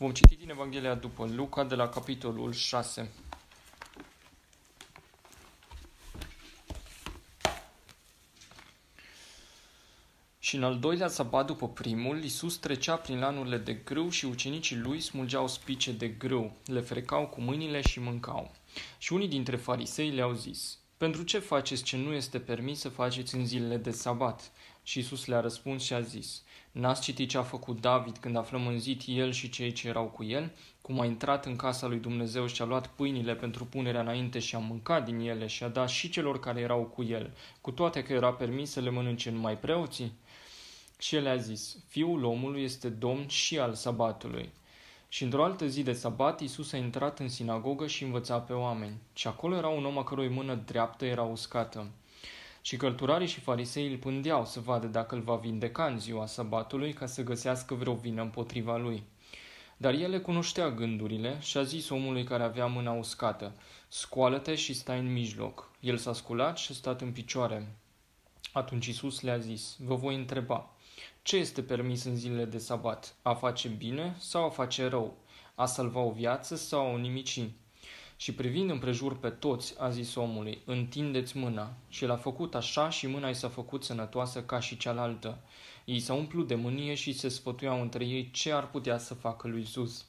Vom citi din Evanghelia după Luca de la capitolul 6. Și în al doilea sabat după primul, Iisus trecea prin lanurile de grâu și ucenicii lui smulgeau spice de grâu, le frecau cu mâinile și mâncau. Și unii dintre farisei le-au zis, Pentru ce faceți ce nu este permis să faceți în zilele de sabat? Și Iisus le-a răspuns și a zis, N-ați citit ce a făcut David când a flămânzit el și cei ce erau cu el? Cum a intrat în casa lui Dumnezeu și a luat pâinile pentru punerea înainte și a mâncat din ele și a dat și celor care erau cu el, cu toate că era permis să le mănânce numai preoții? Și el a zis, Fiul omului este domn și al sabatului. Și într-o altă zi de sabat, Iisus a intrat în sinagogă și învăța pe oameni. Și acolo era un om a cărui mână dreaptă era uscată. Și cărturarii și farisei îl pândeau să vadă dacă îl va vindeca în ziua sabatului ca să găsească vreo vină împotriva lui. Dar el le cunoștea gândurile și a zis omului care avea mâna uscată, Scoală-te și stai în mijloc. El s-a sculat și a stat în picioare. Atunci Iisus le-a zis, vă voi întreba, ce este permis în zilele de sabat? A face bine sau a face rău? A salva o viață sau a o nimici? Și privind împrejur pe toți, a zis omului, întindeți mâna. Și l-a făcut așa și mâna i s-a făcut sănătoasă ca și cealaltă. Ei s-au umplut de mânie și se sfătuiau între ei ce ar putea să facă lui Isus.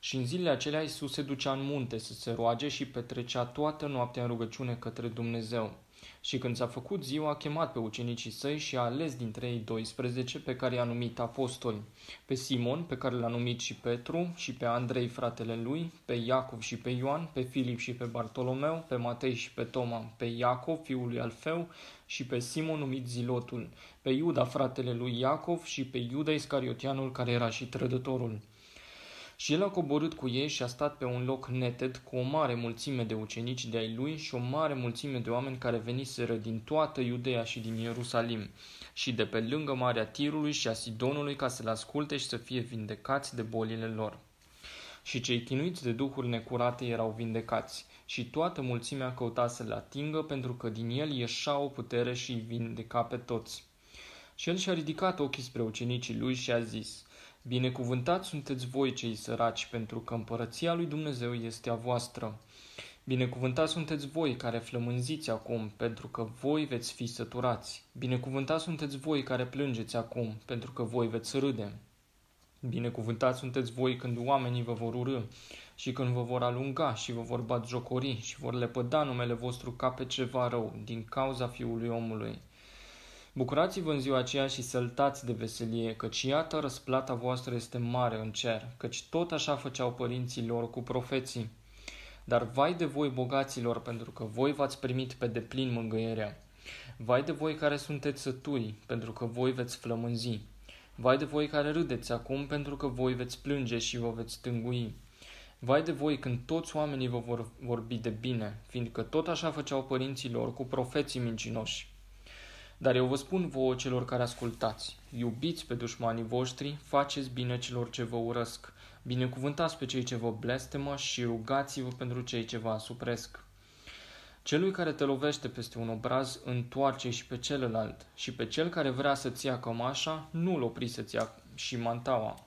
Și în zilele acelea Isus se ducea în munte să se roage și petrecea toată noaptea în rugăciune către Dumnezeu. Și când s-a făcut ziua, a chemat pe ucenicii săi și a ales dintre ei 12 pe care i-a numit apostoli. Pe Simon, pe care l-a numit și Petru, și pe Andrei, fratele lui, pe Iacov și pe Ioan, pe Filip și pe Bartolomeu, pe Matei și pe Toma, pe Iacov, fiul lui Alfeu, și pe Simon numit Zilotul, pe Iuda, fratele lui Iacov, și pe Iuda Iscariotianul, care era și trădătorul. Și el a coborât cu ei și a stat pe un loc neted cu o mare mulțime de ucenici de ai lui și o mare mulțime de oameni care veniseră din toată Iudeea și din Ierusalim și de pe lângă Marea Tirului și a Sidonului ca să-l asculte și să fie vindecați de bolile lor. Și cei chinuiți de duhuri necurate erau vindecați și toată mulțimea căuta să le atingă pentru că din el ieșa o putere și îi vindeca pe toți. Și el și-a ridicat ochii spre ucenicii lui și a zis – Binecuvântați sunteți voi cei săraci, pentru că împărăția lui Dumnezeu este a voastră. Binecuvântați sunteți voi care flămânziți acum, pentru că voi veți fi săturați. Binecuvântați sunteți voi care plângeți acum, pentru că voi veți râde. Binecuvântați sunteți voi când oamenii vă vor urâ și când vă vor alunga și vă vor bat jocori și vor lepăda numele vostru ca pe ceva rău din cauza Fiului omului. Bucurați-vă în ziua aceea și săltați de veselie, căci iată răsplata voastră este mare în cer, căci tot așa făceau părinții lor cu profeții. Dar vai de voi bogaților, pentru că voi v-ați primit pe deplin mângâierea. Vai de voi care sunteți sături, pentru că voi veți flămânzi. Vai de voi care râdeți acum, pentru că voi veți plânge și vă veți tângui. Vai de voi când toți oamenii vă vor vorbi de bine, fiindcă tot așa făceau părinții lor cu profeții mincinoși. Dar eu vă spun vouă celor care ascultați, iubiți pe dușmanii voștri, faceți bine celor ce vă urăsc, binecuvântați pe cei ce vă blestemă și rugați-vă pentru cei ce vă asupresc. Celui care te lovește peste un obraz, întoarce și pe celălalt, și pe cel care vrea să-ți ia cămașa, nu-l opri să-ți ia și mantaua.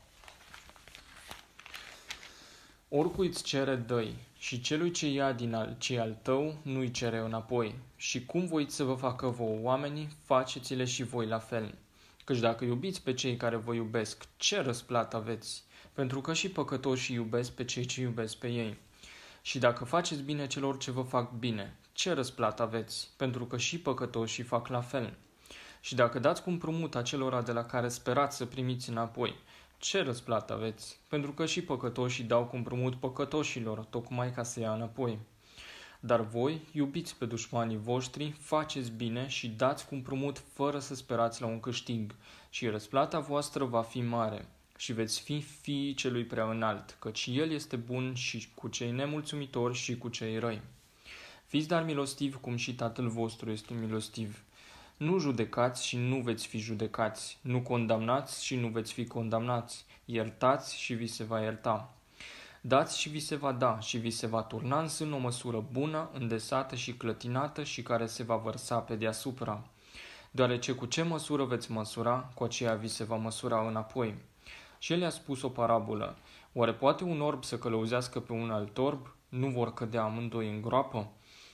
Oricui îți cere, dăi, și celui ce ia din al, ce al tău, nu-i cere înapoi. Și cum voiți să vă facă vouă oamenii, faceți-le și voi la fel. Căci dacă iubiți pe cei care vă iubesc, ce răsplată aveți? Pentru că și păcătoșii iubesc pe cei ce iubesc pe ei. Și dacă faceți bine celor ce vă fac bine, ce răsplată aveți? Pentru că și păcătoșii fac la fel. Și dacă dați cu împrumut acelora de la care sperați să primiți înapoi, ce răsplată aveți? Pentru că și păcătoșii dau cu împrumut păcătoșilor, tocmai ca să ia înapoi. Dar voi, iubiți pe dușmanii voștri, faceți bine și dați cu împrumut fără să sperați la un câștig, și răsplata voastră va fi mare, și veți fi fiii celui prea înalt, căci El este bun și cu cei nemulțumitori și cu cei răi. Fiți dar milostivi cum și Tatăl vostru este milostiv. Nu judecați și nu veți fi judecați, nu condamnați și nu veți fi condamnați, iertați și vi se va ierta. Dați și vi se va da și vi se va turna în sân o măsură bună, îndesată și clătinată și care se va vărsa pe deasupra. Deoarece cu ce măsură veți măsura, cu aceea vi se va măsura înapoi. Și el i-a spus o parabolă. Oare poate un orb să călăuzească pe un alt orb? Nu vor cădea amândoi în groapă?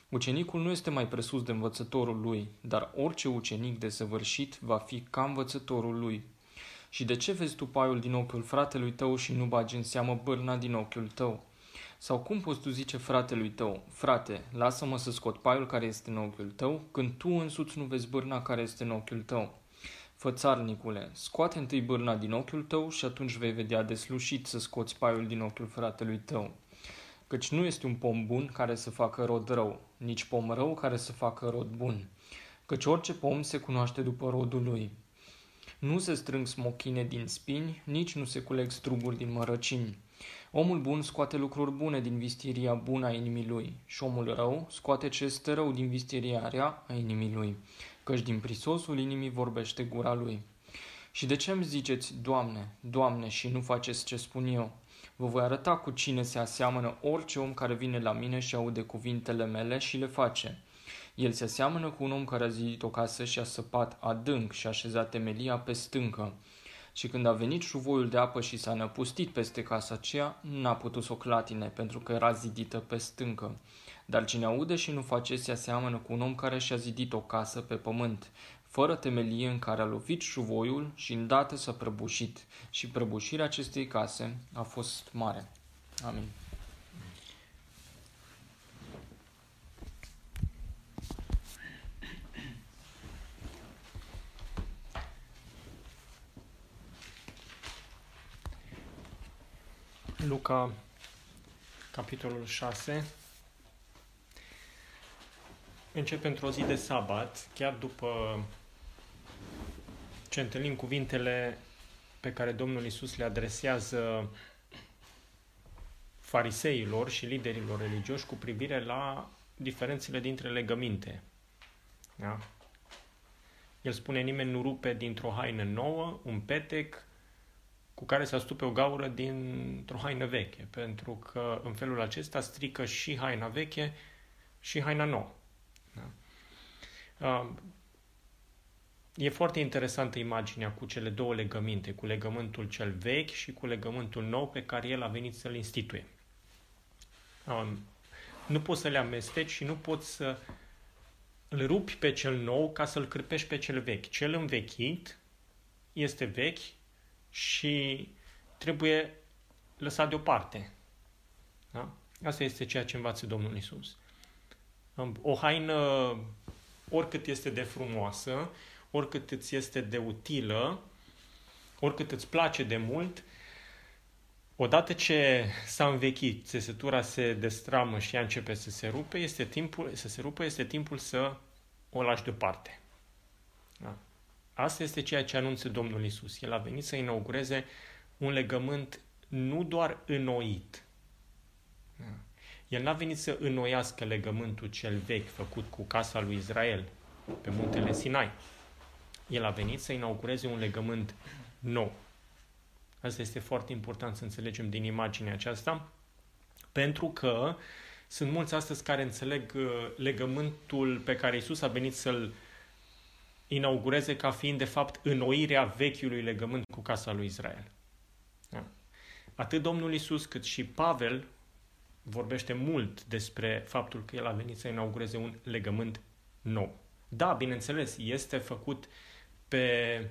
Ucenicul nu este mai presus de învățătorul lui, dar orice ucenic desăvârșit va fi ca învățătorul lui. Și de ce vezi tu paiul din ochiul fratelui tău și nu bagi în seamă bârna din ochiul tău? Sau cum poți tu zice fratelui tău, frate, lasă-mă să scot paiul care este în ochiul tău, când tu însuți nu vezi bârna care este în ochiul tău? Fățarnicule, scoate întâi bârna din ochiul tău și atunci vei vedea deslușit să scoți paiul din ochiul fratelui tău. Căci nu este un pom bun care să facă rod rău, nici pom rău care să facă rod bun. Căci orice pom se cunoaște după rodul lui. Nu se strâng smochine din spini, nici nu se culeg struguri din mărăcini. Omul bun scoate lucruri bune din vistiria bună a inimii lui și omul rău scoate ce este rău din vistiria rea a inimii lui, căci din prisosul inimii vorbește gura lui. Și de ce îmi ziceți, Doamne, Doamne, și nu faceți ce spun eu? Vă voi arăta cu cine se aseamănă orice om care vine la mine și aude cuvintele mele și le face. El se aseamănă cu un om care a zidit o casă și a săpat adânc și a așezat temelia pe stâncă. Și când a venit șuvoiul de apă și s-a năpustit peste casa aceea, n-a putut să o clatine, pentru că era zidită pe stâncă. Dar cine aude și nu face, se aseamănă cu un om care și-a zidit o casă pe pământ, fără temelie în care a lovit șuvoiul și îndată s-a prăbușit. Și prăbușirea acestei case a fost mare. Amin. Luca, capitolul 6. Începe într-o zi de sabat, chiar după ce întâlnim cuvintele pe care Domnul Isus le adresează fariseilor și liderilor religioși cu privire la diferențele dintre legăminte. Da? El spune, nimeni nu rupe dintr-o haină nouă un petec cu care să astupe o gaură dintr-o haină veche, pentru că în felul acesta strică și haina veche și haina nouă. Da? E foarte interesantă imaginea cu cele două legăminte, cu legământul cel vechi și cu legământul nou pe care el a venit să-l instituie. Nu poți să le amesteci și nu poți să îl rupi pe cel nou ca să-l cârpești pe cel vechi. Cel învechit este vechi și trebuie lăsat deoparte. Da? Asta este ceea ce învață Domnul Isus. O haină, oricât este de frumoasă, oricât îți este de utilă, oricât îți place de mult, odată ce s-a învechit, țesătura se destramă și ea începe să se rupe, este timpul, să se rupă, este timpul să o lași deoparte. Da? Asta este ceea ce anunță Domnul Isus. El a venit să inaugureze un legământ nu doar înnoit. El n-a venit să înnoiască legământul cel vechi făcut cu casa lui Israel pe muntele Sinai. El a venit să inaugureze un legământ nou. Asta este foarte important să înțelegem din imaginea aceasta, pentru că sunt mulți astăzi care înțeleg uh, legământul pe care Isus a venit să-l inaugureze ca fiind de fapt înnoirea vechiului legământ cu casa lui Israel. Da? Atât Domnul Isus cât și Pavel vorbește mult despre faptul că el a venit să inaugureze un legământ nou. Da, bineînțeles, este făcut pe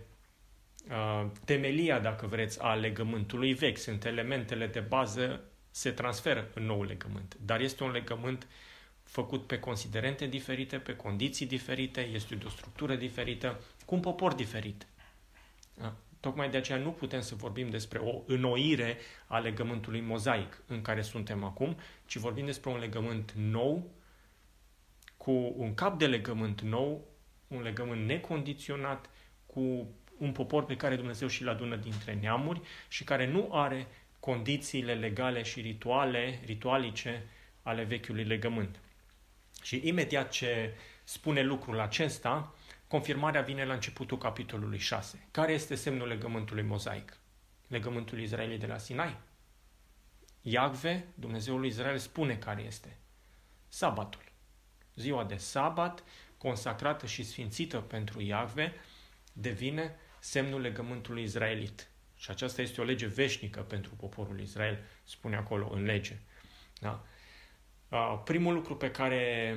uh, temelia, dacă vreți, a legământului vechi. Sunt elementele de bază, se transferă în nou legământ. Dar este un legământ uh, făcut pe considerente diferite, pe condiții diferite, este de o structură diferită, cu un popor diferit. Da? Tocmai de aceea nu putem să vorbim despre o înnoire a legământului mozaic în care suntem acum, ci vorbim despre un legământ nou, cu un cap de legământ nou, un legământ necondiționat, cu un popor pe care Dumnezeu și-l adună dintre neamuri și care nu are condițiile legale și rituale, ritualice ale vechiului legământ. Și imediat ce spune lucrul acesta, confirmarea vine la începutul capitolului 6. Care este semnul legământului mozaic? Legământul Israelii de la Sinai. Iacve, Dumnezeul lui Israel, spune care este. Sabatul. Ziua de sabat, consacrată și sfințită pentru Iacve, devine semnul legământului israelit. Și aceasta este o lege veșnică pentru poporul Israel, spune acolo în lege. Da? Primul lucru pe care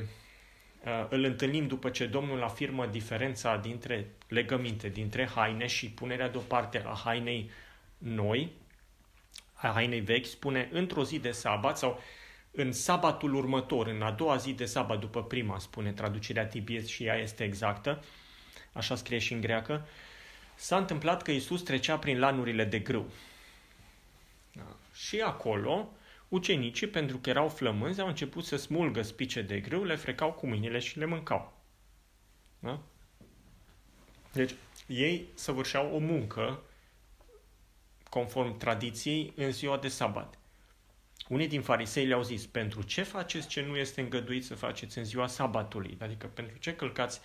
îl întâlnim după ce Domnul afirmă diferența dintre legăminte, dintre haine și punerea deoparte a hainei noi, a hainei vechi, spune într-o zi de sabat sau în sabatul următor, în a doua zi de sabat după prima, spune traducerea TBS și ea este exactă, așa scrie și în greacă, s-a întâmplat că Isus trecea prin lanurile de grâu. Da. Și acolo, ucenicii, pentru că erau flămânzi, au început să smulgă spice de grâu, le frecau cu mâinile și le mâncau. Da? Deci, ei săvârșeau o muncă conform tradiției în ziua de sabat. Unii din farisei le-au zis, pentru ce faceți ce nu este îngăduit să faceți în ziua sabatului? Adică pentru ce călcați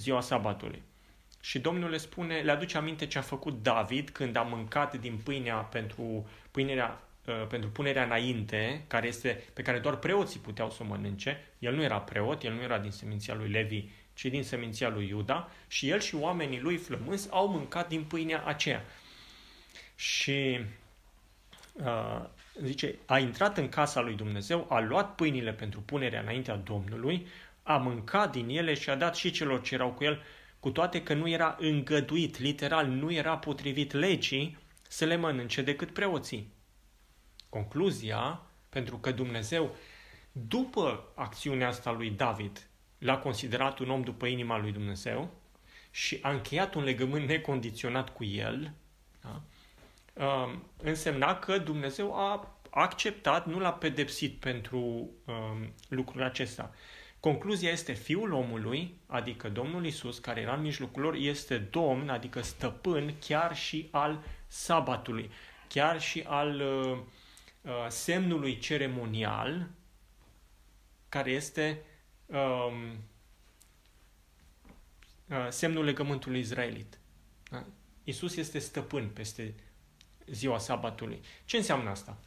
ziua sabatului? Și Domnul le spune, le aduce aminte ce a făcut David când a mâncat din pâinea pentru, pâinerea, uh, pentru punerea înainte, care este, pe care doar preoții puteau să o mănânce. El nu era preot, el nu era din seminția lui Levi, ci din seminția lui Iuda și el și oamenii lui flămânzi au mâncat din pâinea aceea. Și uh, zice, a intrat în casa lui Dumnezeu, a luat pâinile pentru punerea înaintea Domnului, a mâncat din ele și a dat și celor ce erau cu el, cu toate că nu era îngăduit, literal, nu era potrivit legii să le mănânce decât preoții. Concluzia, pentru că Dumnezeu, după acțiunea asta lui David, l-a considerat un om după inima lui Dumnezeu și a încheiat un legământ necondiționat cu el, da? Um, însemna că Dumnezeu a acceptat, nu l-a pedepsit pentru um, lucrul acesta. Concluzia este Fiul omului, adică Domnul Isus, care era în mijlocul lor, este Domn, adică stăpân chiar și al sabatului, chiar și al uh, uh, semnului ceremonial, care este um, uh, semnul legământului izraelit. Da? Isus este stăpân peste ziua sabatului. Ce înseamnă asta?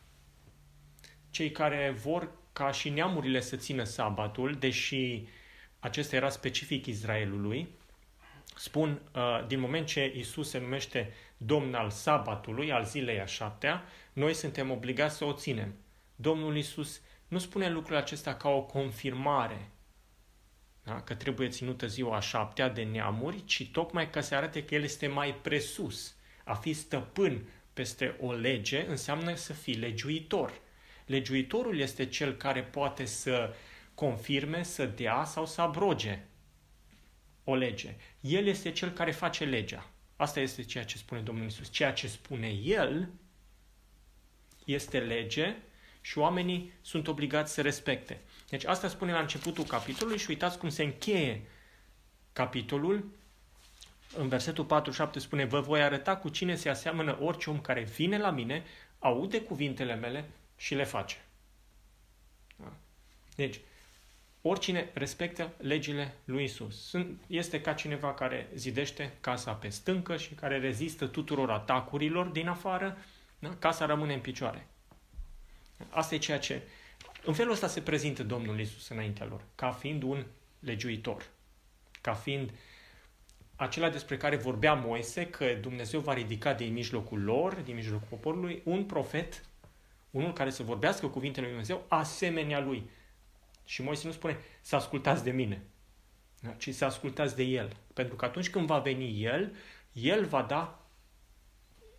Cei care vor ca și neamurile să țină sabatul, deși acesta era specific Israelului, spun, uh, din moment ce Isus se numește Domn al sabatului, al zilei a șaptea, noi suntem obligați să o ținem. Domnul Isus nu spune lucrul acesta ca o confirmare da? că trebuie ținută ziua a șaptea de neamuri, ci tocmai ca să arate că El este mai presus. A fi stăpân peste o lege înseamnă să fii legiuitor. Legiuitorul este cel care poate să confirme, să dea sau să abroge o lege. El este cel care face legea. Asta este ceea ce spune Domnul Isus. Ceea ce spune El este lege și oamenii sunt obligați să respecte. Deci asta spune la începutul capitolului și uitați cum se încheie capitolul în versetul 47 spune, vă voi arăta cu cine se aseamănă orice om care vine la mine, aude cuvintele mele și le face. Da? Deci, oricine respectă legile lui Isus. Este ca cineva care zidește casa pe stâncă și care rezistă tuturor atacurilor din afară, da? casa rămâne în picioare. Asta e ceea ce... În felul ăsta se prezintă Domnul Isus înaintea lor, ca fiind un legiuitor, ca fiind uh, acela despre care vorbea Moise, că Dumnezeu va ridica din mijlocul lor, din mijlocul poporului, un profet, unul care să vorbească cuvintele lui Dumnezeu, asemenea lui. Și Moise nu spune să ascultați de mine, da? ci să ascultați de el. Pentru că atunci când va veni el, el va da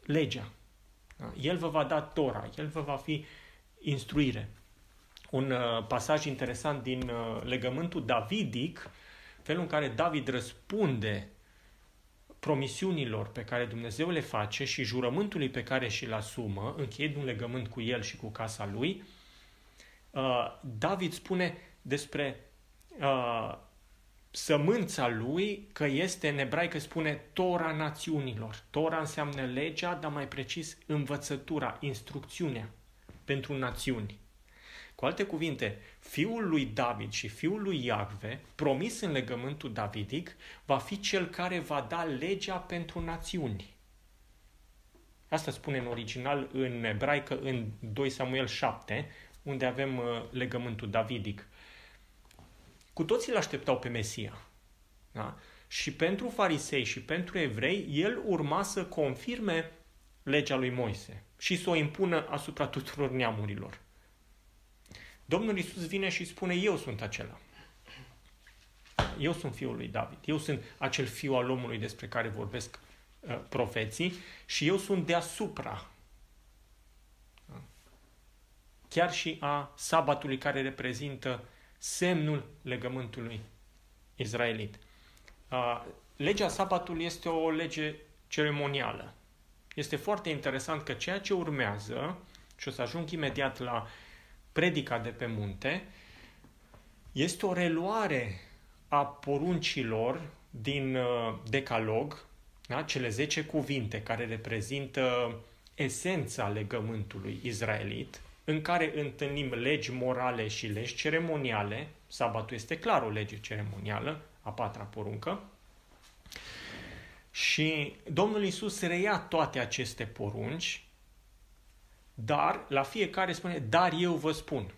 legea. Da? El vă va da Tora, el vă va fi instruire. Un uh, pasaj interesant din uh, legământul davidic, felul în care David răspunde promisiunilor pe care Dumnezeu le face și jurământului pe care și-l asumă, încheind un legământ cu el și cu casa lui, uh, David spune despre uh, sămânța lui că este în ebraică spune Tora națiunilor. Tora înseamnă legea, dar mai precis învățătura, instrucțiunea pentru națiuni. Cu alte cuvinte, fiul lui David și fiul lui Iacve, promis în legământul davidic, va fi cel care va da legea pentru națiuni. Asta spune în original în ebraică în 2 Samuel 7, unde avem uh, legământul davidic. Cu toții îl așteptau pe Mesia. Da? și pentru farisei și pentru evrei, el urma să confirme legea lui Moise și să o impună asupra tuturor neamurilor. Domnul Isus vine și spune, eu sunt acela. Eu sunt fiul lui David. Eu sunt acel fiu al omului despre care vorbesc uh, profeții și eu sunt deasupra chiar și a sabatului care reprezintă semnul legământului izraelit. Uh, legea sabatului este o lege ceremonială. Este foarte interesant că ceea ce urmează, și o să ajung imediat la predica de pe munte, este o reluare a poruncilor din uh, Decalog, da? cele 10 cuvinte care reprezintă esența legământului izraelit, în care întâlnim legi morale și legi ceremoniale, sabatul este clar o lege ceremonială, a patra poruncă, și Domnul Isus reia toate aceste porunci, dar la fiecare spune, dar eu vă spun.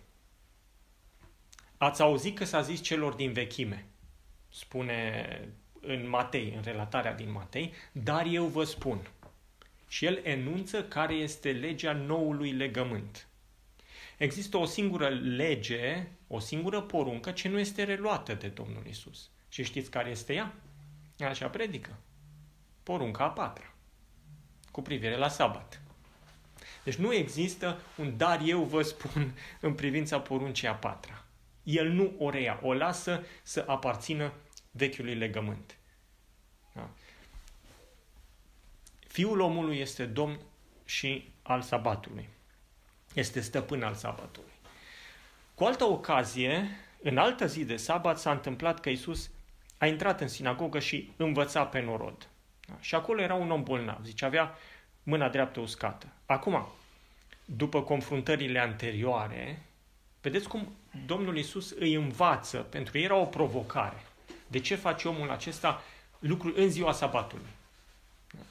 Ați auzit că s-a zis celor din vechime, spune în Matei, în relatarea din Matei, dar eu vă spun. Și el enunță care este legea noului legământ. Există o singură lege, o singură poruncă ce nu este reluată de Domnul Isus. Și știți care este ea? Așa predică. Porunca a patra. Cu privire la sabat. Deci nu există un dar eu vă spun în privința poruncii a patra. El nu o reia, o lasă să aparțină vechiului legământ. Da? Fiul omului este domn și al sabatului. Este stăpân al sabatului. Cu altă ocazie, în altă zi de sabat, s-a întâmplat că Isus a intrat în sinagogă și învăța pe norod. Da? Și acolo era un om bolnav, zice, avea mâna dreaptă uscată. Acum, după confruntările anterioare, vedeți cum Domnul Isus îi învață, pentru ei era o provocare. De ce face omul acesta lucruri în ziua sabatului?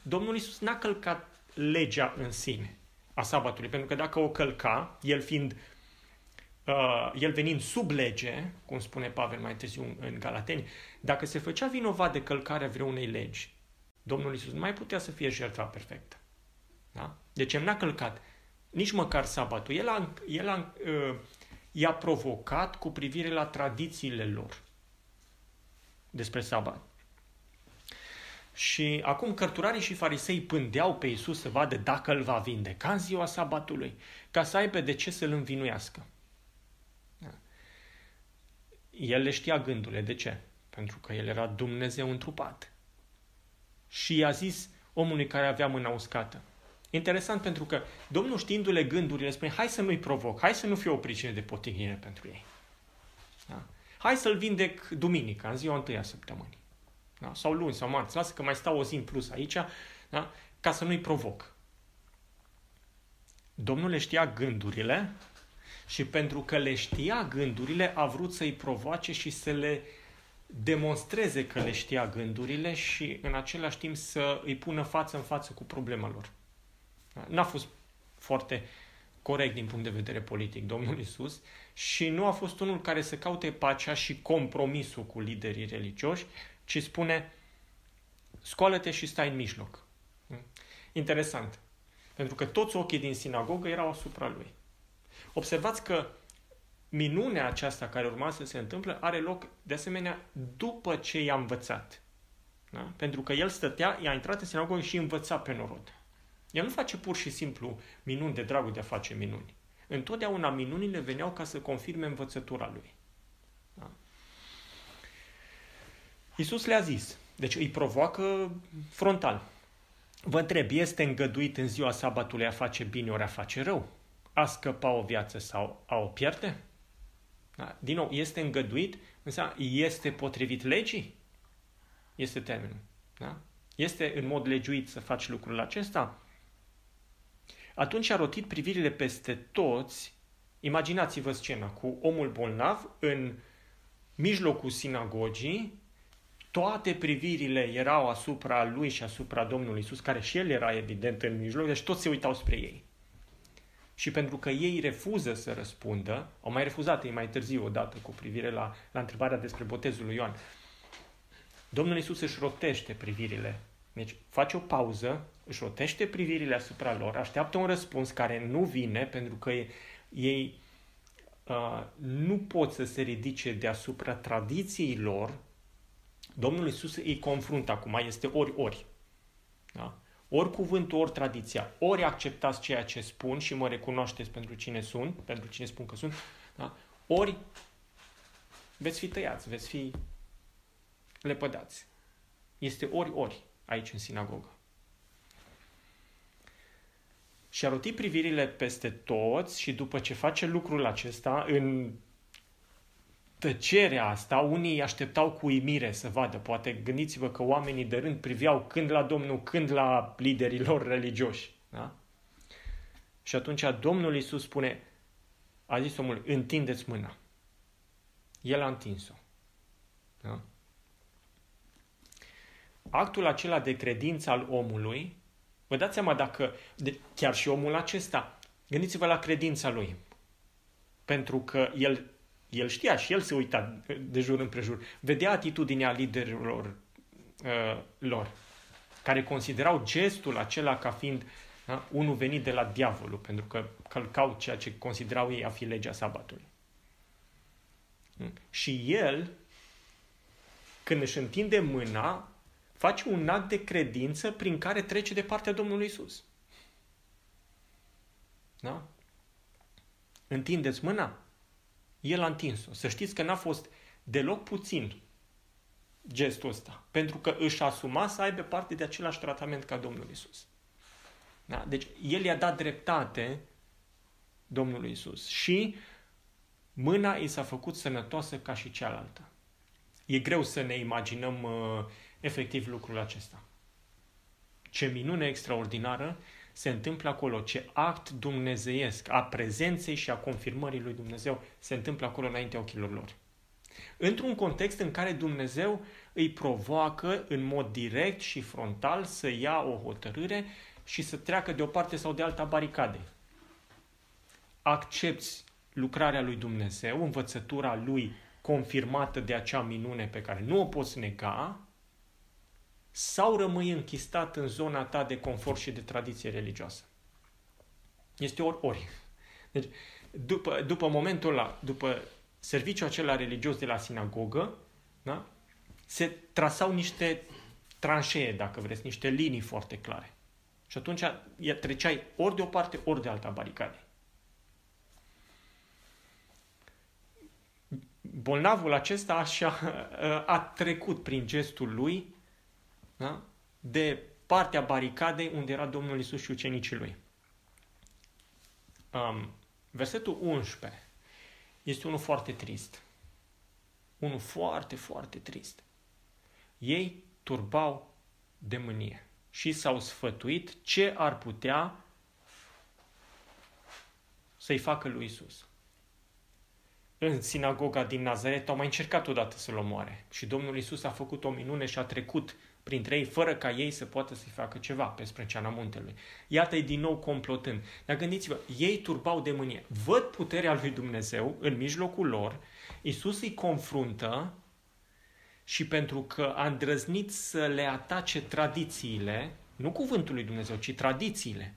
Domnul Isus n-a călcat legea în sine a sabatului, pentru că dacă o călca, el fiind uh, el venind sub lege, cum spune Pavel mai târziu în Galateni, dacă se făcea vinovat de călcarea vreunei legi, Domnul Isus nu mai putea să fie jertfa perfectă. Da? Deci el n-a călcat nici măcar sabatul. El, a, el a, uh, i-a provocat cu privire la tradițiile lor despre sabat. Și acum cărturarii și farisei pândeau pe Isus să vadă dacă îl va vindeca în ziua sabatului, ca să aibă de ce să-l învinuiască. Da. El le știa gândurile. De ce? Pentru că el era Dumnezeu întrupat. Și i-a zis omului care avea mâna uscată. Interesant pentru că Domnul știindu-le gândurile spune hai să nu-i provoc, hai să nu fie o pricină de potignire pentru ei. Da? Hai să-l vindec duminica, în ziua întâia săptămânii. Da? Sau luni sau marți. Lasă că mai stau o zi în plus aici, da? ca să nu-i provoc. Domnul le știa gândurile și pentru că le știa gândurile, a vrut să-i provoace și să le demonstreze că le știa gândurile și în același timp să îi pună față în față cu problema lor. Da? N-a fost foarte corect din punct de vedere politic Domnul Isus și nu a fost unul care să caute pacea și compromisul cu liderii religioși, ci spune scoală-te și stai în mijloc. Interesant. Pentru că toți ochii din sinagogă erau asupra lui. Observați că minunea aceasta care urma să se întâmple are loc de asemenea după ce i-a învățat. Da? Pentru că el stătea, i-a intrat în sinagogă și învăța pe norod. El nu face pur și simplu minuni de dragul de a face minuni. Întotdeauna minunile veneau ca să confirme învățătura lui. Da? Iisus le-a zis, deci îi provoacă frontal. Vă întreb, este îngăduit în ziua sabatului a face bine ori a face rău? A scăpa o viață sau a o pierde? Da? Din nou, este îngăduit, înseamnă este potrivit legii? Este termenul. Da? Este în mod legiuit să faci lucrul acesta? Atunci a rotit privirile peste toți. Imaginați-vă scena cu omul bolnav în mijlocul sinagogii, toate privirile erau asupra lui și asupra Domnului Isus, care și el era evident în mijloc, deci toți se uitau spre ei. Și pentru că ei refuză să răspundă, au mai refuzat ei mai târziu odată cu privire la, la întrebarea despre botezul lui Ioan, Domnul Isus își rotește privirile. Deci face o pauză, își rotește privirile asupra lor, așteaptă un răspuns care nu vine pentru că ei uh, nu pot să se ridice deasupra tradiției lor. Domnul Isus îi confruntă acum, este ori-ori. Da? Ori cuvântul, ori tradiția. Ori acceptați ceea ce spun și mă recunoașteți pentru cine sunt, pentru cine spun că sunt, da? ori veți fi tăiați, veți fi lepădați. Este ori-ori aici în sinagogă. Și a rotit privirile peste toți și după ce face lucrul acesta, în tăcerea asta, unii așteptau cu imire să vadă. Poate gândiți-vă că oamenii de rând priveau când la Domnul, când la liderii lor religioși. Da? Și atunci Domnul Iisus spune, a zis omul, întindeți mâna. El a întins-o. Da? Actul acela de credință al omului, vă dați seama dacă, de, chiar și omul acesta, gândiți-vă la credința lui. Pentru că el el știa și el se uita de jur împrejur. Vedea atitudinea liderilor uh, lor, care considerau gestul acela ca fiind da, unul venit de la diavolul, pentru că călcau ceea ce considerau ei a fi legea sabatului. Și el, când își întinde mâna, face un act de credință prin care trece de partea Domnului Isus. Da? Întindeți mâna, el a întins-o. Să știți că n-a fost deloc puțin gestul ăsta, pentru că își asuma să aibă parte de același tratament ca Domnul Isus. Da? Deci el i-a dat dreptate Domnului Isus și mâna i s-a făcut sănătoasă ca și cealaltă. E greu să ne imaginăm uh, efectiv lucrul acesta. Ce minune extraordinară se întâmplă acolo, ce act dumnezeiesc a prezenței și a confirmării lui Dumnezeu se întâmplă acolo înaintea ochilor lor. Într-un context în care Dumnezeu îi provoacă în mod direct și frontal să ia o hotărâre și să treacă de o parte sau de alta baricade. Accepti lucrarea lui Dumnezeu, învățătura lui confirmată de acea minune pe care nu o poți nega, sau rămâi închistat în zona ta de confort și de tradiție religioasă. Este ori-ori. Deci, după, după momentul ăla, după serviciul acela religios de la sinagogă, da? se trasau niște tranșee, dacă vreți, niște linii foarte clare. Și atunci treceai ori de o parte, ori de alta baricade. Bolnavul acesta așa a trecut prin gestul lui da? de partea baricadei unde era Domnul Isus și ucenicii lui. Um, versetul 11 este unul foarte trist. Unul foarte, foarte trist. Ei turbau de mânie și s-au sfătuit ce ar putea să-i facă lui Isus. În sinagoga din Nazaret au mai încercat odată să-l omoare și Domnul Isus a făcut o minune și a trecut printre ei, fără ca ei să poată să-i facă ceva pe sprânceana muntelui. Iată-i din nou complotând. Dar gândiți-vă, ei turbau de mânie. Văd puterea lui Dumnezeu în mijlocul lor, Iisus îi confruntă și pentru că a îndrăznit să le atace tradițiile, nu cuvântul lui Dumnezeu, ci tradițiile,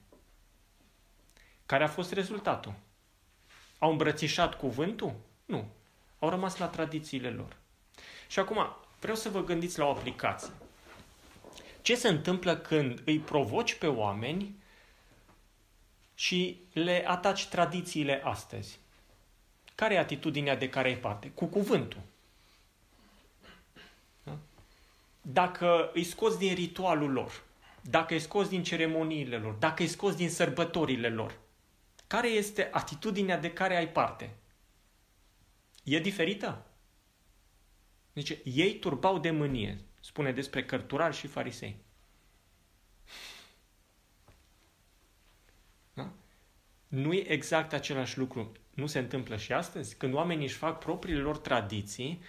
care a fost rezultatul? Au îmbrățișat cuvântul? Nu. Au rămas la tradițiile lor. Și acum, vreau să vă gândiți la o aplicație. Ce se întâmplă când îi provoci pe oameni și le ataci tradițiile astăzi? Care e atitudinea de care ai parte? Cu cuvântul. Da? Dacă îi scoți din ritualul lor, dacă îi scoți din ceremoniile lor, dacă îi scoți din sărbătorile lor, care este atitudinea de care ai parte? E diferită? Deci, ei turbau de mânie spune despre cărturari și farisei. Da? Nu e exact același lucru. Nu se întâmplă și astăzi? Când oamenii își fac propriile lor tradiții,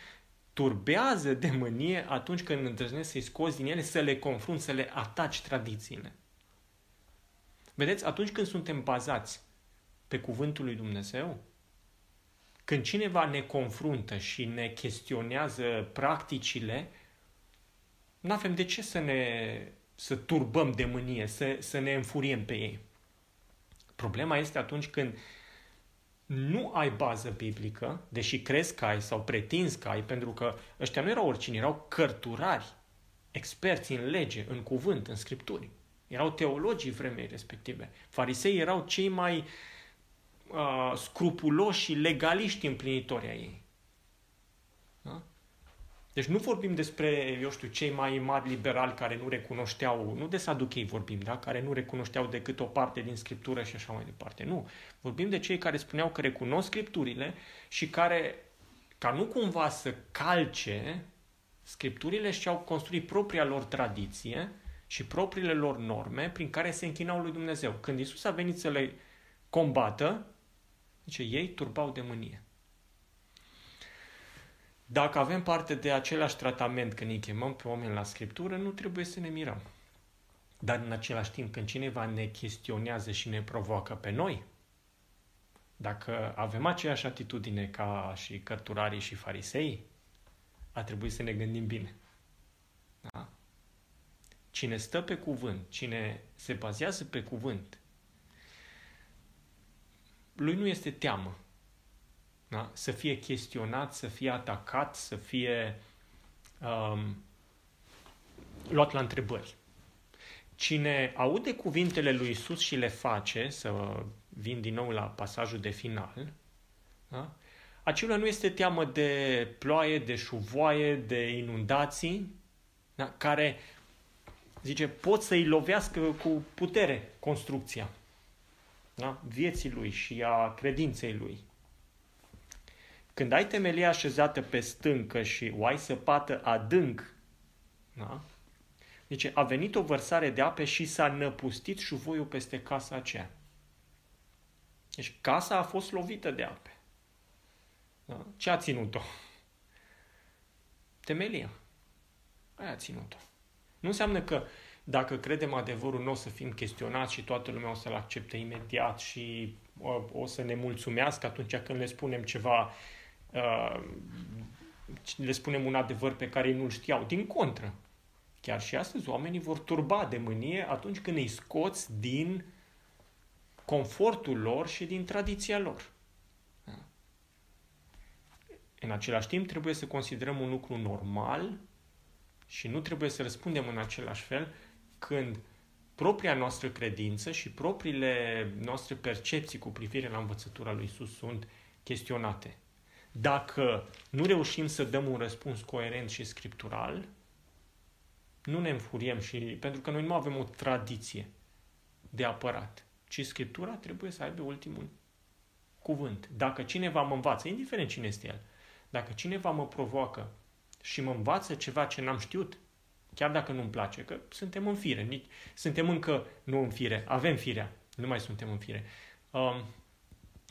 turbează de mânie atunci când îndrăznesc să-i scoți din ele, să le confrunți, să le ataci tradițiile. Vedeți, atunci când suntem bazați pe cuvântul lui Dumnezeu, când cineva ne confruntă și ne chestionează practicile, nu avem de ce să ne să turbăm de mânie, să, să ne înfuriem pe ei. Problema este atunci când nu ai bază biblică, deși crezi că ai sau pretinzi că ai, pentru că ăștia nu erau oricine, erau cărturari, experți în lege, în cuvânt, în scripturi. Erau teologii vremei respective. Farisei erau cei mai uh, scrupuloși și legaliști împlinitori ai ei. Da? Deci nu vorbim despre, eu știu, cei mai mari liberali care nu recunoșteau, nu de saduchei vorbim, da? care nu recunoșteau decât o parte din Scriptură și așa mai departe. Nu. Vorbim de cei care spuneau că recunosc Scripturile și care, ca nu cumva să calce Scripturile și au construit propria lor tradiție și propriile lor norme prin care se închinau lui Dumnezeu. Când Isus a venit să le combată, zice, ei turbau de mânie. Dacă avem parte de același tratament când îi chemăm pe oameni la Scriptură, nu trebuie să ne mirăm. Dar în același timp, când cineva ne chestionează și ne provoacă pe noi, dacă avem aceeași atitudine ca și cărturarii și farisei, a trebuit să ne gândim bine. Da? Cine stă pe cuvânt, cine se bazează pe cuvânt, lui nu este teamă da? să fie chestionat, să fie atacat, să fie um, luat la întrebări. Cine aude cuvintele lui Isus și le face, să vin din nou la pasajul de final, da? acela nu este teamă de ploaie, de șuvoaie, de inundații, da? care, zice, pot să-i lovească cu putere construcția da? vieții lui și a credinței lui. Când ai temelia așezată pe stâncă și o ai săpată adânc, da? Deci a venit o vărsare de ape și s-a năpustit șuvoiul peste casa aceea. Deci casa a fost lovită de ape. Da? Ce a ținut-o? Temelia. Aia a ținut-o. Nu înseamnă că dacă credem adevărul, nu o să fim chestionați și toată lumea o să-l accepte imediat și o, o să ne mulțumească atunci când le spunem ceva Uh, le spunem un adevăr pe care ei nu-l știau. Din contră, chiar și astăzi oamenii vor turba de mânie atunci când îi scoți din confortul lor și din tradiția lor. Da. În același timp, trebuie să considerăm un lucru normal și nu trebuie să răspundem în același fel când propria noastră credință și propriile noastre percepții cu privire la învățătura lui Isus sunt chestionate. Dacă nu reușim să dăm un răspuns coerent și scriptural, nu ne înfuriem și pentru că noi nu avem o tradiție de apărat, ci scriptura trebuie să aibă ultimul cuvânt. Dacă cineva mă învață, indiferent cine este el, dacă cineva mă provoacă și mă învață ceva ce n-am știut, chiar dacă nu-mi place, că suntem în fire, nici, suntem încă nu în fire, avem firea, nu mai suntem în fire. Um,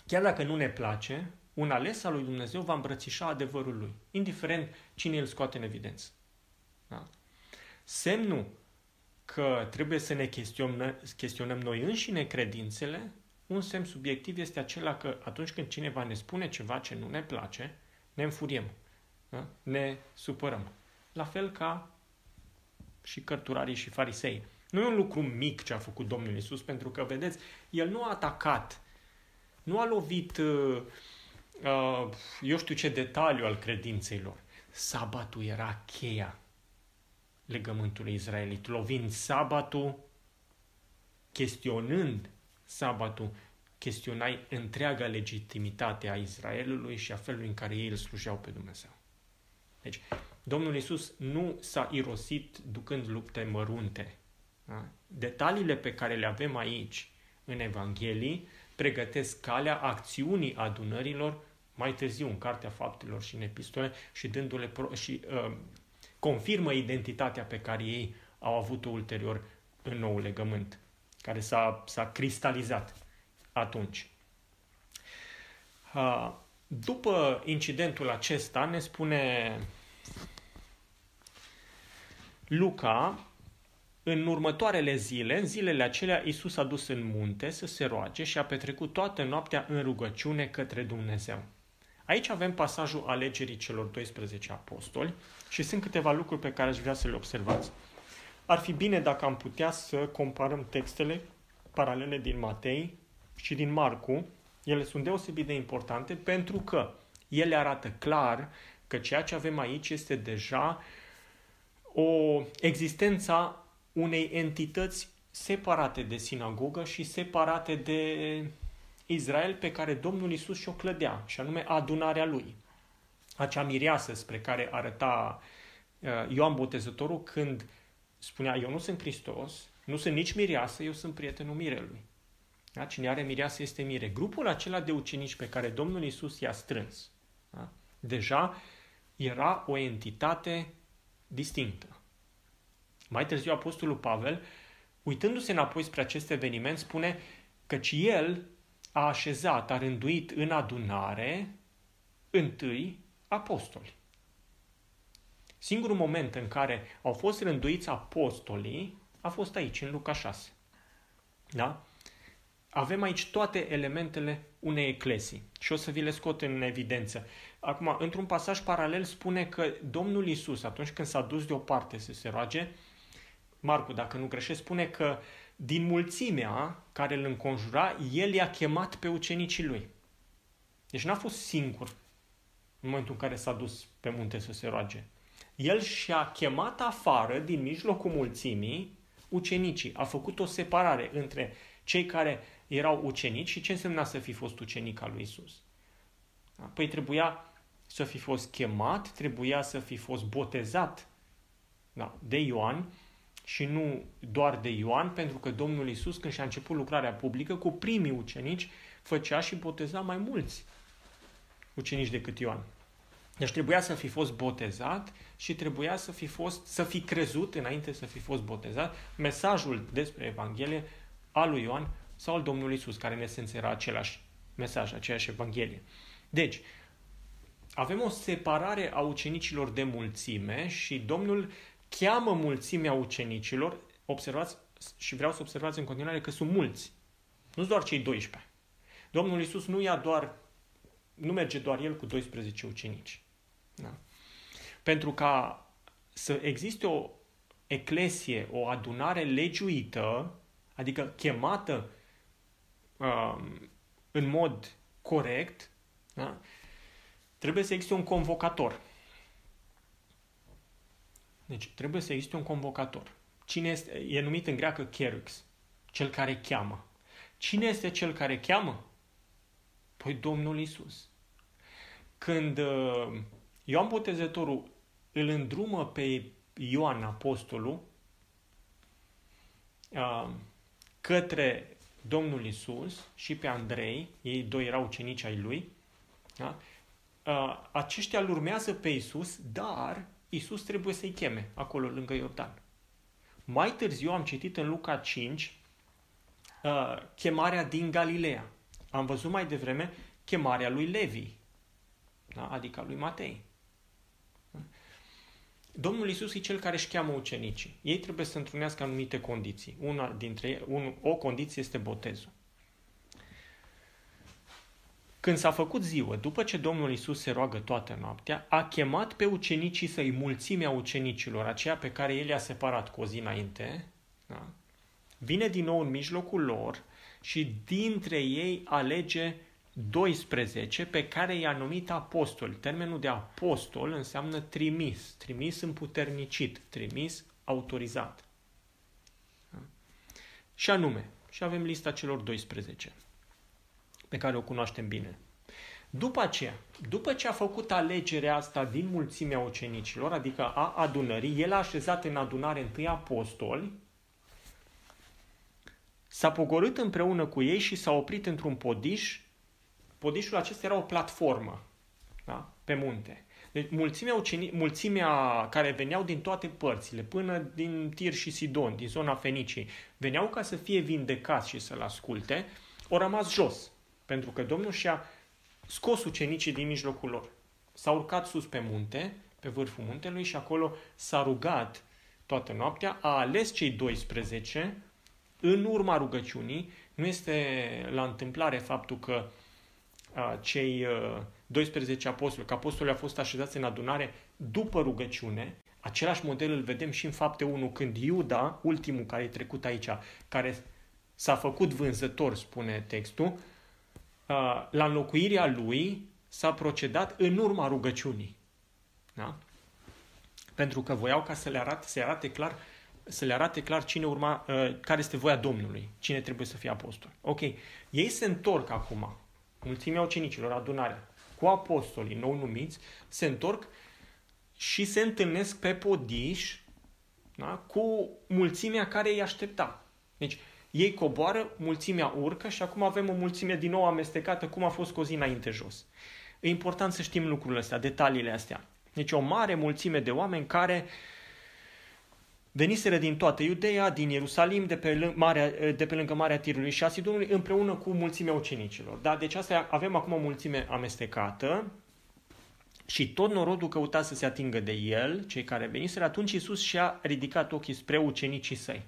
chiar dacă nu ne place, un ales al lui Dumnezeu va îmbrățișa adevărul lui, indiferent cine îl scoate în evidență. Da? Semnul că trebuie să ne chestionăm, chestionăm noi înșine credințele, un semn subiectiv este acela că atunci când cineva ne spune ceva ce nu ne place, ne înfuriem, da? ne supărăm. La fel ca și cărturarii și farisei. Nu e un lucru mic ce a făcut Domnul Isus, pentru că, vedeți, El nu a atacat, nu a lovit uh, uh, eu știu ce detaliu al credinței lor. Sabatul era cheia legământului izraelit. Lovind sabatul, chestionând sabatul, chestionai întreaga legitimitate a Israelului și a felului în care ei îl slujeau pe Dumnezeu. Deci, Domnul Isus nu s-a irosit ducând lupte mărunte. Da? Detaliile pe care le avem aici în Evanghelii pregătesc calea acțiunii adunărilor mai târziu în Cartea Faptelor și în epistole și dându-le pro- și uh, confirmă identitatea pe care ei au avut-o ulterior în nou legământ, care s-a, s-a cristalizat atunci. Uh, după incidentul acesta, ne spune Luca, în următoarele zile, în zilele acelea, Isus a dus în munte să se roage și a petrecut toată noaptea în rugăciune către Dumnezeu. Aici avem pasajul alegerii celor 12 apostoli și sunt câteva lucruri pe care aș vrea să le observați. Ar fi bine dacă am putea să comparăm textele paralele din Matei și din Marcu. Ele sunt deosebit de importante pentru că ele arată clar că ceea ce avem aici este deja o existența unei entități separate de sinagogă și separate de Israel pe care Domnul Isus și-o clădea, și anume adunarea lui. Acea mireasă spre care arăta uh, Ioan Botezătorul când spunea, eu nu sunt Hristos, nu sunt nici mireasă, eu sunt prietenul mirelui. Da? Cine are mireasă este mire. Grupul acela de ucenici pe care Domnul Isus i-a strâns, da? deja era o entitate distinctă. Mai târziu Apostolul Pavel, uitându-se înapoi spre acest eveniment, spune căci el a așezat, a rânduit în adunare întâi apostoli. Singurul moment în care au fost rânduiți apostolii a fost aici, în Luca 6. Da? Avem aici toate elementele unei eclesii și o să vi le scot în evidență. Acum, într-un pasaj paralel spune că Domnul Isus, atunci când s-a dus deoparte să se roage, Marcu, dacă nu greșesc, spune că din mulțimea care îl înconjura, el i-a chemat pe ucenicii lui. Deci n-a fost singur în momentul în care s-a dus pe munte să se roage. El și-a chemat afară, din mijlocul mulțimii, ucenicii. A făcut o separare între cei care erau ucenici și ce însemna să fi fost ucenic al lui Isus. Da? Păi trebuia să fi fost chemat, trebuia să fi fost botezat da, de Ioan și nu doar de Ioan, pentru că Domnul Isus, când și-a început lucrarea publică, cu primii ucenici, făcea și boteza mai mulți ucenici decât Ioan. Deci trebuia să fi fost botezat și trebuia să fi, fost, să fi crezut înainte să fi fost botezat mesajul despre Evanghelie al lui Ioan sau al Domnului Isus, care în esență era același mesaj, aceeași Evanghelie. Deci, avem o separare a ucenicilor de mulțime și Domnul cheamă mulțimea ucenicilor, observați, și vreau să observați în continuare că sunt mulți, nu doar cei 12. Domnul Isus nu ia doar, nu merge doar el cu 12 ucenici. Da? Pentru ca să existe o eclesie, o adunare legiuită, adică chemată um, în mod corect, da? trebuie să existe un convocator. Deci trebuie să existe un convocator. Cine este, e numit în greacă Cherux, cel care cheamă. Cine este cel care cheamă? Păi Domnul Isus. Când uh, Ioan Botezătorul îl îndrumă pe Ioan Apostolul uh, către Domnul Isus și pe Andrei, ei doi erau ucenici ai lui, da? uh, aceștia îl urmează pe Isus, dar Isus trebuie să-i cheme acolo lângă Iordan. Mai târziu am citit în Luca 5 uh, chemarea din Galileea. Am văzut mai devreme chemarea lui Levi, da? adică lui Matei. Domnul Isus e cel care își cheamă ucenicii. Ei trebuie să întrunească anumite condiții. Una dintre un, o condiție este botezul. Când s-a făcut ziua, după ce Domnul Isus se roagă toată noaptea, a chemat pe ucenicii să-i mulțimea ucenicilor, aceea pe care el i-a separat cu o zi înainte, da? vine din nou în mijlocul lor și dintre ei alege 12 pe care i-a numit apostol. Termenul de apostol înseamnă trimis, trimis împuternicit, trimis autorizat. Da? Și anume, și avem lista celor 12 pe care o cunoaștem bine. După aceea, după ce a făcut alegerea asta din mulțimea ucenicilor, adică a adunării, el a așezat în adunare întâi apostoli, s-a pogorât împreună cu ei și s-a oprit într-un podiș. Podișul acesta era o platformă da? pe munte. Deci mulțimea, uceni, mulțimea care veneau din toate părțile, până din Tir și Sidon, din zona Fenicii, veneau ca să fie vindecați și să-l asculte, au rămas jos. Pentru că Domnul și-a scos ucenicii din mijlocul lor. S-a urcat sus pe munte, pe vârful muntelui și acolo s-a rugat toată noaptea, a ales cei 12 în urma rugăciunii. Nu este la întâmplare faptul că a, cei a, 12 apostoli, că apostolii au fost așezați în adunare după rugăciune, același model îl vedem și în fapte 1, când Iuda, ultimul care e trecut aici, care s-a făcut vânzător, spune textul, uh, la înlocuirea lui s-a procedat în urma rugăciunii. Da? Pentru că voiau ca să le arate, să le arate clar să le arate clar cine urma, uh, care este voia Domnului, cine trebuie să fie apostol. Ok, ei se întorc acum, mulțimea ucenicilor, adunarea, cu apostolii nou numiți, se întorc și se întâlnesc pe podiș da? cu mulțimea care îi aștepta. Deci, ei coboară, mulțimea urcă și acum avem o mulțime din nou amestecată, cum a fost cu o zi înainte jos. E important să știm lucrurile astea, detaliile astea. Deci o mare mulțime de oameni care veniseră din toată Iudeea, din Ierusalim, de pe, marea, de pe lângă Marea Tirului și a Sidonului, împreună cu mulțimea ucenicilor. Da? Deci asta avem acum o mulțime amestecată și tot norodul căuta să se atingă de el, cei care veniseră, atunci Iisus și-a ridicat ochii spre ucenicii săi.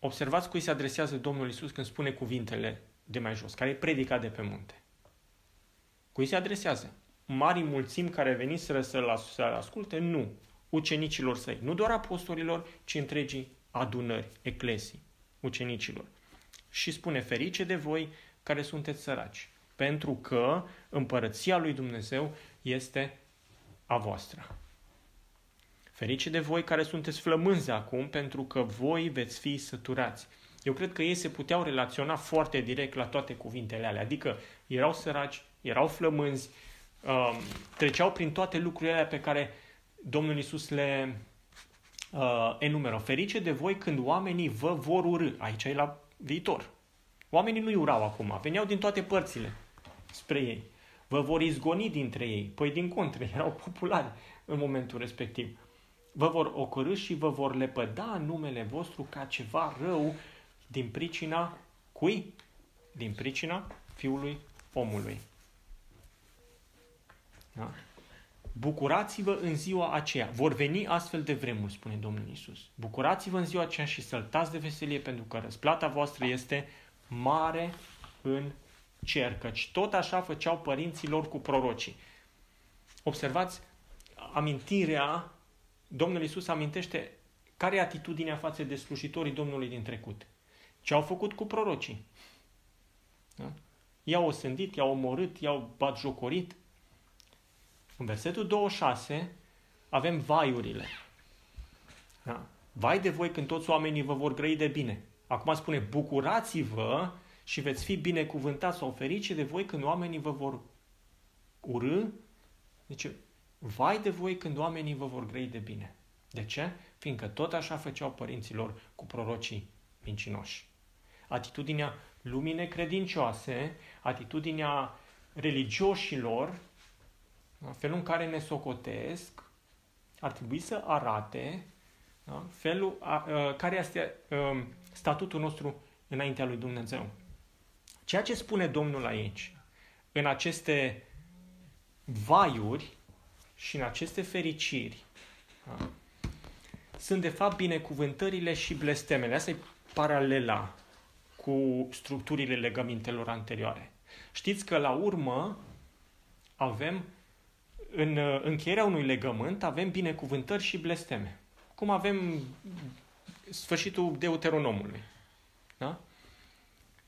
Observați cui se adresează Domnul Iisus când spune cuvintele de mai jos, care e predica de pe munte. Cui se adresează? Mari mulțimi care veniseră să-l asculte? Nu. Ucenicilor săi. Nu doar apostolilor, ci întregii adunări, eclesii, ucenicilor. Și spune, ferice de voi care sunteți săraci, pentru că împărăția lui Dumnezeu este a voastră. Ferice de voi care sunteți flămânzi acum, pentru că voi veți fi săturați. Eu cred că ei se puteau relaționa foarte direct la toate cuvintele alea, adică erau săraci, erau flămânzi, um, treceau prin toate lucrurile alea pe care Domnul Isus le uh, enumeră. Ferice de voi când oamenii vă vor urâ. Aici e la viitor. Oamenii nu urau acum, veneau din toate părțile spre ei. Vă vor izgoni dintre ei. Păi din contră, erau populari în momentul respectiv. Vă vor ocărâ și vă vor lepăda numele vostru ca ceva rău din pricina cui? Din pricina Fiului Omului. Da? Bucurați-vă în ziua aceea. Vor veni astfel de vremuri, spune Domnul Isus. Bucurați-vă în ziua aceea și săltați de veselie, pentru că răsplata voastră este mare în cer, căci tot așa făceau părinții lor cu prorocii. Observați, amintirea, Domnul Isus amintește care e atitudinea față de slujitorii Domnului din trecut. Ce au făcut cu prorocii? Da? I-au osândit, i-au omorât, i-au batjocorit, în versetul 26 avem vaiurile. Da? Vai de voi când toți oamenii vă vor grăi de bine. Acum spune, bucurați-vă și veți fi binecuvântați sau ferice de voi când oamenii vă vor urâ. Deci, vai de voi când oamenii vă vor grăi de bine. De ce? Fiindcă tot așa făceau părinților cu prorocii mincinoși. Atitudinea lumii necredincioase, atitudinea religioșilor da? Felul în care ne socotesc ar trebui să arate da? felul a, a, care este a, statutul nostru înaintea lui Dumnezeu. Ceea ce spune Domnul aici, în aceste vaiuri și în aceste fericiri, da? sunt de fapt binecuvântările și blestemele. Asta e paralela cu structurile legămintelor anterioare. Știți că la urmă avem în uh, încheierea unui legământ avem binecuvântări și blesteme. Cum avem sfârșitul Deuteronomului. Da?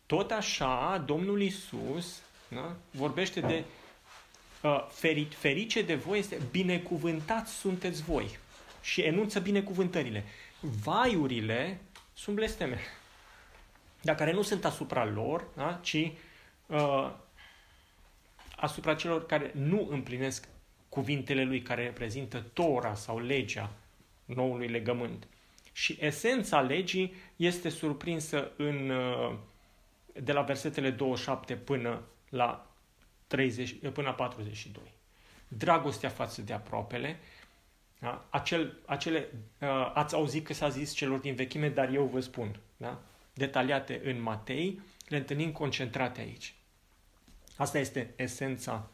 Tot așa, Domnul Isus da? vorbește de uh, feri, ferice de voi este binecuvântați sunteți voi și enunță binecuvântările. Vaiurile sunt blesteme, dar care nu sunt asupra lor, da? ci uh, asupra celor care nu împlinesc cuvintele lui care reprezintă Tora sau legea noului legământ. Și esența legii este surprinsă în, uh, de la versetele 27 până la, 30, până la 42. Dragostea față de aproapele, da? Acel, acele, uh, ați auzit că s-a zis celor din vechime, dar eu vă spun, da? detaliate în Matei, le întâlnim concentrate aici. Asta este esența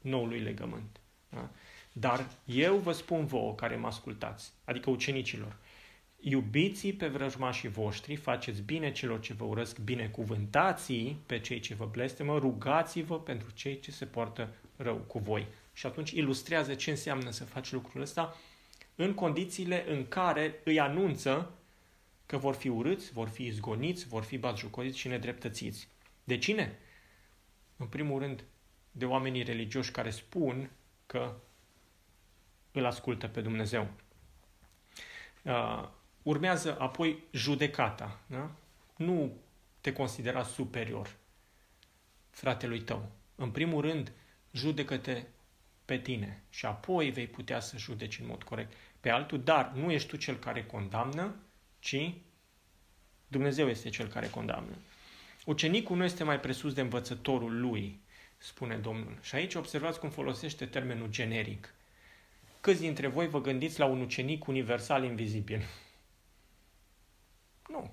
noului legământ. Da? Dar eu vă spun vouă care mă ascultați, adică ucenicilor, Iubiți pe vrăjmașii voștri, faceți bine celor ce vă urăsc, binecuvântați pe cei ce vă blestemă, rugați-vă pentru cei ce se poartă rău cu voi. Și atunci ilustrează ce înseamnă să faci lucrul ăsta în condițiile în care îi anunță că vor fi urâți, vor fi izgoniți, vor fi batjocoriți și nedreptățiți. De cine? În primul rând, de oamenii religioși care spun că îl ascultă pe Dumnezeu. Uh, urmează apoi judecata. Da? Nu te considera superior fratelui tău. În primul rând, judecă-te pe tine și apoi vei putea să judeci în mod corect pe altul, dar nu ești tu cel care condamnă, ci Dumnezeu este cel care condamnă. Ucenicul nu este mai presus de învățătorul lui, spune Domnul. Și aici observați cum folosește termenul generic. Câți dintre voi vă gândiți la un ucenic universal invizibil? Nu.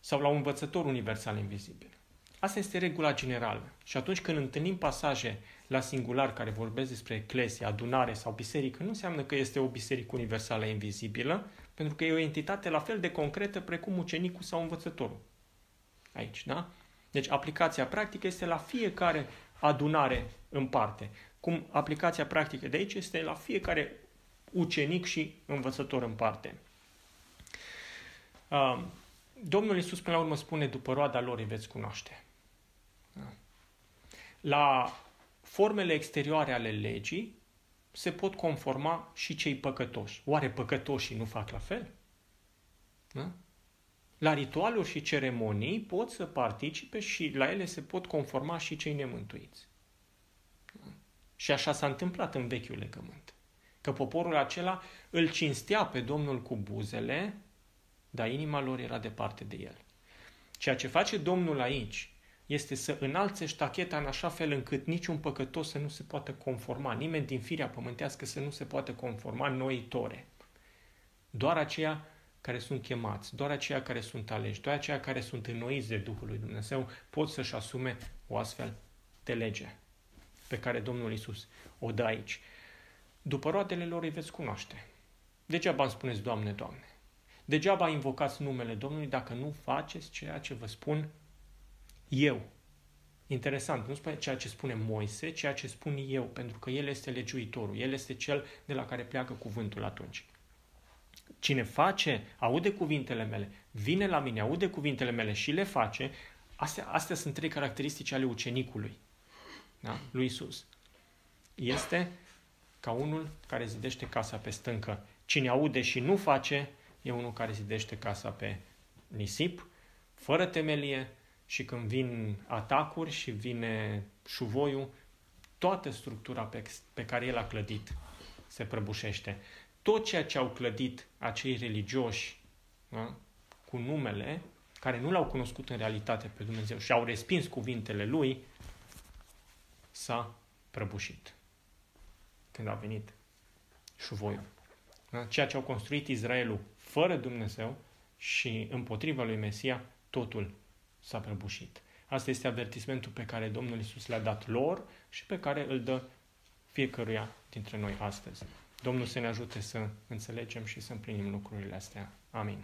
Sau la un învățător universal invizibil. Asta este regula generală. Și atunci când întâlnim pasaje la singular care vorbesc despre eclesia, adunare sau biserică, nu înseamnă că este o biserică universală invizibilă, pentru că e o entitate la fel de concretă precum ucenicul sau învățătorul. Aici, da? Deci aplicația practică este la fiecare adunare în parte. Cum aplicația practică de aici este la fiecare ucenic și învățător în parte. Domnul Iisus până la urmă spune, după roada lor îi veți cunoaște. Da? La formele exterioare ale legii se pot conforma și cei păcătoși. Oare păcătoșii nu fac la fel? Da? La ritualuri și ceremonii pot să participe și la ele se pot conforma și cei nemântuiți. Da? Și așa s-a întâmplat în vechiul legământ. Că poporul acela îl cinstea pe Domnul cu buzele, dar inima lor era departe de el. Ceea ce face Domnul aici este să înalțe ștacheta în așa fel încât niciun păcătos să nu se poată conforma, nimeni din firea pământească să nu se poată conforma noitore. Doar aceia care sunt chemați, doar aceia care sunt aleși, doar aceia care sunt înnoiți de Duhul lui Dumnezeu pot să-și asume o astfel de lege pe care Domnul Isus o dă aici. După roadele lor îi veți cunoaște. Degeaba îmi spuneți, Doamne, Doamne. Degeaba invocați numele Domnului dacă nu faceți ceea ce vă spun eu. Interesant, nu spune ceea ce spune Moise, ceea ce spun eu, pentru că el este legiuitorul, el este cel de la care pleacă cuvântul atunci. Cine face, aude cuvintele mele, vine la mine, aude cuvintele mele și le face, astea, astea sunt trei caracteristici ale ucenicului, da? lui Isus. Este ca unul care zidește casa pe stâncă. Cine aude și nu face, e unul care zidește casa pe nisip, fără temelie, și când vin atacuri și vine șuvoiul, toată structura pe, pe care el a clădit se prăbușește. Tot ceea ce au clădit acei religioși da, cu numele, care nu l-au cunoscut în realitate pe Dumnezeu și au respins cuvintele lui, s-a prăbușit. Când a venit șuvoiul. Da? Ceea ce au construit Israelul fără Dumnezeu și împotriva lui Mesia, totul s-a prăbușit. Asta este avertismentul pe care Domnul Isus le-a dat lor și pe care îl dă fiecăruia dintre noi astăzi. Domnul să ne ajute să înțelegem și să împlinim lucrurile astea. Amin.